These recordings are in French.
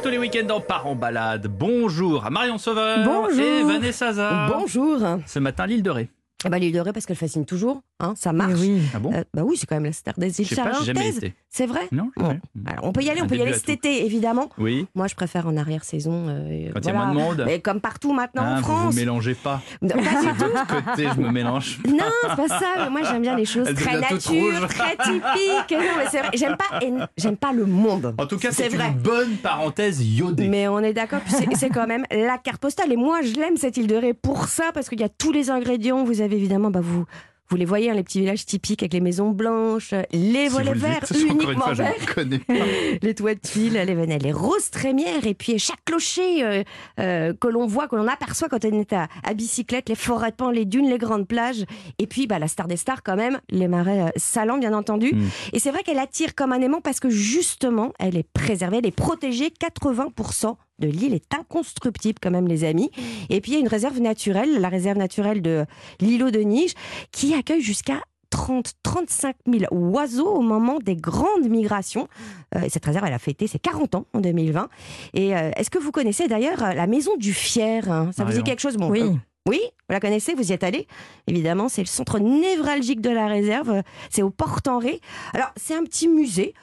Comme tous les week-ends, on part en balade. Bonjour à Marion Sauveur Bonjour. et Vanessa Hazard. Bonjour. Ce matin, l'île de Ré. Ah bah, L'île de Ré, parce qu'elle fascine toujours, hein, ça marche. oui. Ah bon? Euh, bah oui, c'est quand même la star des îles Je sais pas, j'ai jamais Charentaises. C'est vrai? Non Bon. jamais. Alors, on peut y aller, Un on peut y aller cet tout. été, évidemment. Oui. Moi, je préfère en arrière-saison. euh, Quand il y a voilà. moins de monde. Mais comme partout maintenant Ah, en vous France. vous mélangez pas. Non, pas du C'est tout. votre côté, je me mélange. Non, c'est pas ça. Mais moi, j'aime bien les choses Elle très nature, très typiques. Non, mais c'est vrai. J'aime pas, j'aime pas le monde. En tout cas, C'est une bonne parenthèse iodée. Mais on est d'accord, c'est quand même la carte postale. Et moi, je l'aime cette île de Ré pour ça, parce qu'il y a tous les ingrédients. Vous avez évidemment, bah, vous, vous les voyez, hein, les petits villages typiques avec les maisons blanches, les Si volets le verts dites, uniquement fois, verts, les toits de tuiles, les venelles, les roses trémières, et puis chaque clocher euh, euh, que l'on voit, que l'on aperçoit quand on est à, à bicyclette, les forêts de pans, les dunes, les grandes plages, et puis bah, la star des stars quand même, les marais euh, salants bien entendu. Mm. Et c'est vrai qu'elle attire comme un aimant parce que justement, elle est préservée, elle est protégée. 80% de l'île est inconstructible quand même, les amis. Et puis il y a une réserve naturelle, la réserve naturelle de l'îlot de Nige, qui accueille jusqu'à 30, 35 000 oiseaux au moment des grandes migrations. Euh, cette réserve, elle a fêté ses 40 ans en 2020. Et euh, est-ce que vous connaissez d'ailleurs la maison du Fier hein? Ça vous dit quelque chose? Bon, Oui. euh, oui, vous la connaissez, vous y êtes allé Évidemment, c'est le centre névralgique de la réserve. C'est au Port-en-Ré. Alors, c'est un petit musée,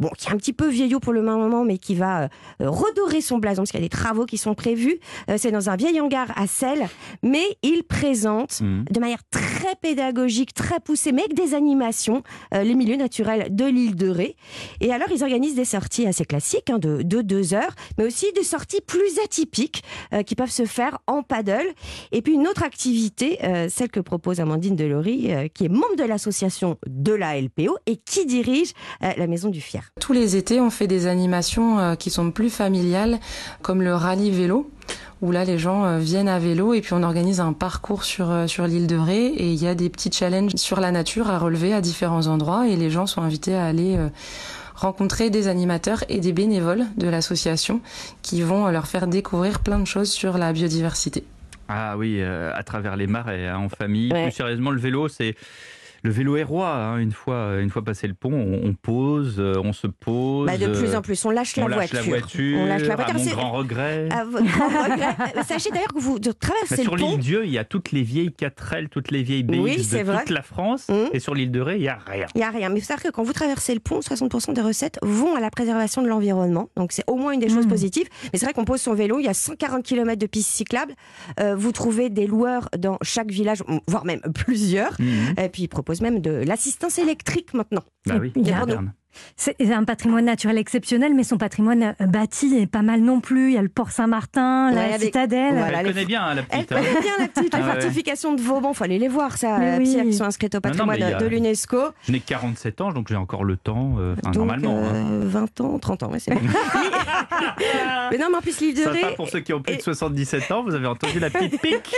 bon, qui est un petit peu vieillot pour le moment, mais qui va euh, redorer son blason, parce qu'il y a des travaux qui sont prévus. Euh, c'est dans un vieil hangar à Celle, mais il présente Mhm. de manière très pédagogique, très poussée, mais avec des animations, euh, les milieux naturels de l'île de Ré. Et alors, ils organisent des sorties assez classiques, hein, de, de deux heures, mais aussi des sorties plus atypiques qui peuvent se faire en paddle. Et puis une autre activité, euh, celle que propose Amandine Delory, euh, qui est membre de l'association de la LPO et qui dirige euh, la Maison du Fier. Tous les étés, on fait des animations qui sont plus familiales, comme le rallye vélo, où là, les gens viennent à vélo et puis on organise un parcours sur, sur l'île de Ré et il y a des petits challenges sur la nature à relever à différents endroits et les gens sont invités à aller rencontrer des animateurs et des bénévoles de l'association qui vont leur faire découvrir plein de choses sur la biodiversité. Ah oui, euh, à travers les marais, hein, en famille. Ouais. Plus sérieusement, le vélo, c'est. Le vélo est roi. hein. Une fois, une fois passé le pont, on, on pose, euh, on se pose. Bah, de plus euh, en plus, on lâche, on la, lâche voiture. la voiture. On lâche la À voiture. mon C'est- grand regret. à votre grand regret. Euh, Sachez d'ailleurs que vous Bah, traversez sur le pont. l'île Dieu, il y a toutes les vieilles 4L, toutes les vieilles BX Oui, de vrai. toute la France. Hum. Et sur l'île de Ré, il n'y a rien. Il n'y a rien. Mais il faut savoir que quand vous traversez le pont, 60% des recettes vont à la préservation de l'environnement. Donc c'est au moins une des choses Mmh. positives. Mais c'est vrai qu'on pose son vélo, il y a 140 km de pistes cyclables. Euh, vous trouvez des loueurs dans chaque village, voire même plusieurs. Mhm. Et puis ils proposent même de l'assistance électrique maintenant. Bah oui, Il y a- moderne. C'est un patrimoine naturel exceptionnel, mais son patrimoine euh, bâti est pas mal non plus. Il y a le port Saint-Martin, Ouais, la avec- citadelle. Voilà, Elle les- connaît bien, hein, la Elle petite. hein. connaît bien la petite, les Ah ouais. fortifications de Vauban. Faut aller les voir, ça, Mais euh, oui. Pierre, qui sont inscrites au Non, non, patrimoine il a- de l'UNESCO. Je n'ai que 47 ans, donc j'ai encore le temps, euh, Donc, normalement. hein. euh, 20 ans, 30 ans, ouais, c'est bon. mais non, mais en plus, l'île de Sympa Ré. pour ceux qui ont plus de et- 77 ans, vous avez entendu la petite pique.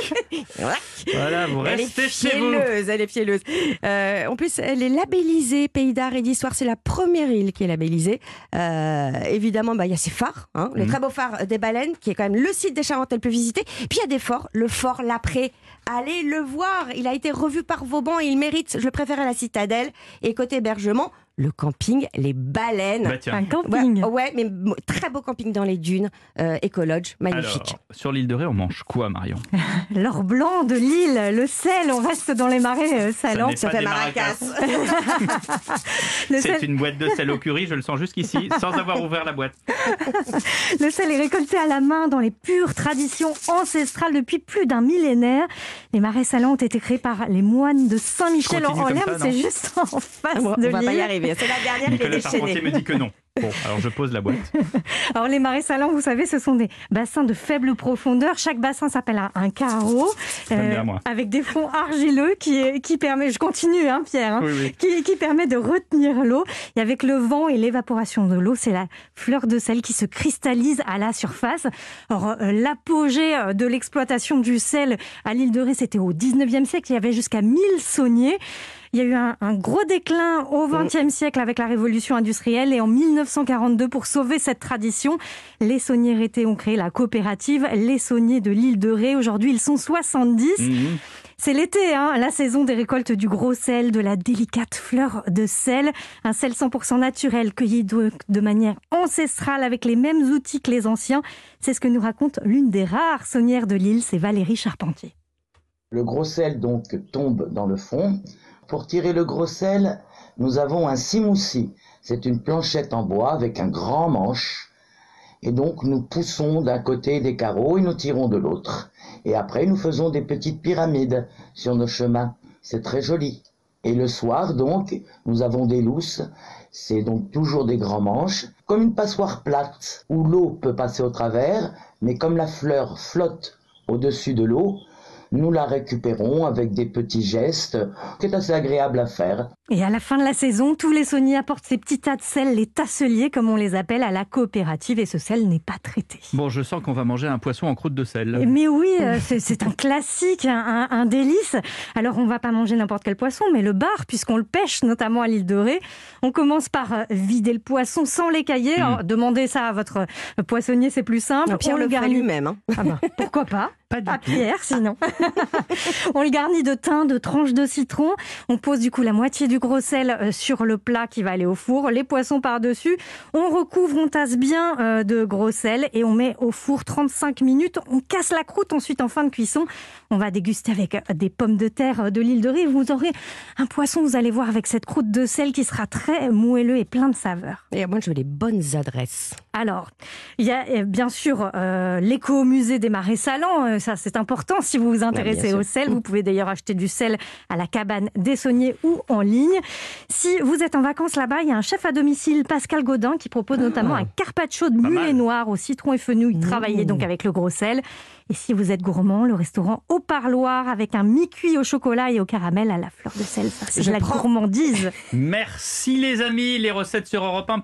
Voilà, vous Elle est restez chez vous. fielleuse, elle est fielleuse. Euh, en plus, elle est labellisée Pays d'art et d'histoire. C'est la première île qui est labellisée. Euh, évidemment, bah, il y a ces phares, hein, le Mhm. très beau phare des Baleines, qui est quand même le site des Charentes le plus visité. Puis il y a des forts, le fort Lapré. Allez le voir. Il a été revu par Vauban et il mérite. Je le préfère à la citadelle. Et côté hébergement, le camping Les Baleines. Bah. Un camping. Ouais, ouais, mais très beau camping dans les dunes, euh, écolodge, magnifique. Alors, sur l'île de Ré, on mange quoi, Marion? L'or blanc de l'île, le sel, on reste dans les marais euh, salants. n'est Ça pas fait des maracas. C'est une boîte de sel au curry, je le sens jusqu'ici, sans avoir ouvert la boîte. le sel est récolté à la main dans les pures traditions ancestrales depuis plus d'un millénaire. Les marais salants ont été créés par les moines de Saint-Michel en ça, c'est juste en face Ah, on de va pas y l'île. C'est la dernière, Nicolas déchaîné. me dit que non. Bon, alors je pose la boîte. Alors les marais salants, vous savez, ce sont des bassins de faible profondeur. Chaque bassin s'appelle un, carreau, moi. avec des fonds argileux qui, qui permet, je continue, hein, Pierre, hein, Oui, oui. qui, qui permet de retenir l'eau. Et avec le vent et l'évaporation de l'eau, c'est la fleur de sel qui se cristallise à la surface. Alors euh, l'apogée euh, de l'exploitation du sel à l'île de Ré, c'était au 19e siècle. Il y avait jusqu'à 1000 sauniers. Il y a eu un, un gros déclin au XXe siècle avec la révolution industrielle et en 1942, pour sauver cette tradition, les sauniers rétés ont créé la coopérative Les Sauniers de l'île de Ré. Aujourd'hui, ils sont 70. Mhm. C'est l'été, hein, la saison des récoltes du gros sel, de la délicate fleur de sel, un sel 100% naturel cueilli de, de manière ancestrale avec les mêmes outils que les anciens. C'est ce que nous raconte l'une des rares saunières de l'île, c'est Valérie Charpentier. Le gros sel donc tombe dans le fond. Pour tirer le gros sel, nous avons un simoussi. C'est une planchette en bois avec un grand manche. Et donc nous poussons d'un côté des carreaux et nous tirons de l'autre. Et après nous faisons des petites pyramides sur nos chemins. C'est très joli. Et le soir donc, nous avons des lousses. C'est donc toujours des grands manches, comme une passoire plate où l'eau peut passer au travers, mais comme la fleur flotte au-dessus de l'eau, nous la récupérons avec des petits gestes qui est assez agréable à faire. Et à la fin de la saison, tous les sauniers apportent ces petits tas de sel, les tasseliers comme on les appelle, à la coopérative et ce sel n'est pas traité. Bon, je sens qu'on va manger un poisson en croûte de sel. Mais oui, euh, c'est un classique, un, délice. Alors on va pas manger n'importe quel poisson, mais le bar, puisqu'on le pêche notamment à l'île de Ré. On commence par euh, vider le poisson sans l'écailler. Alors, Demandez ça à votre euh, poissonnier, c'est plus simple. Non, Pierre on le le fait lui-même. hein. Ah bah, pourquoi pas? Pas du à tout. Pierre, sinon. on le garnit de thym, de tranches de citron. On pose du coup la moitié du gros sel euh, sur le plat qui va aller au four, les poissons par-dessus. On recouvre, on tasse bien euh, de gros sel et on met au four 35 minutes. On casse la croûte ensuite en fin de cuisson. On va déguster avec euh, des pommes de terre de l'île de Ré. Vous aurez un poisson, vous allez voir, avec cette croûte de sel qui sera très moelleux et plein de saveurs. Et moi, je veux les bonnes adresses. Alors, il y a euh, bien sûr euh, l'éco-musée des marais salants, euh, ça c'est important si vous vous intéressez au sel. Vous pouvez d'ailleurs acheter du sel à la cabane des sauniers ou en ligne. Si vous êtes en vacances là-bas, il y a un chef à domicile, Pascal Godin, qui propose notamment un carpaccio de mulet mal. noir au citron et fenouil, travaillé donc avec le gros sel. Et si vous êtes gourmand, le restaurant au parloir avec un mi-cuit au chocolat et au caramel à la fleur de sel. Ça, c'est de la prends. gourmandise. Merci les amis, les recettes sur Europe 1.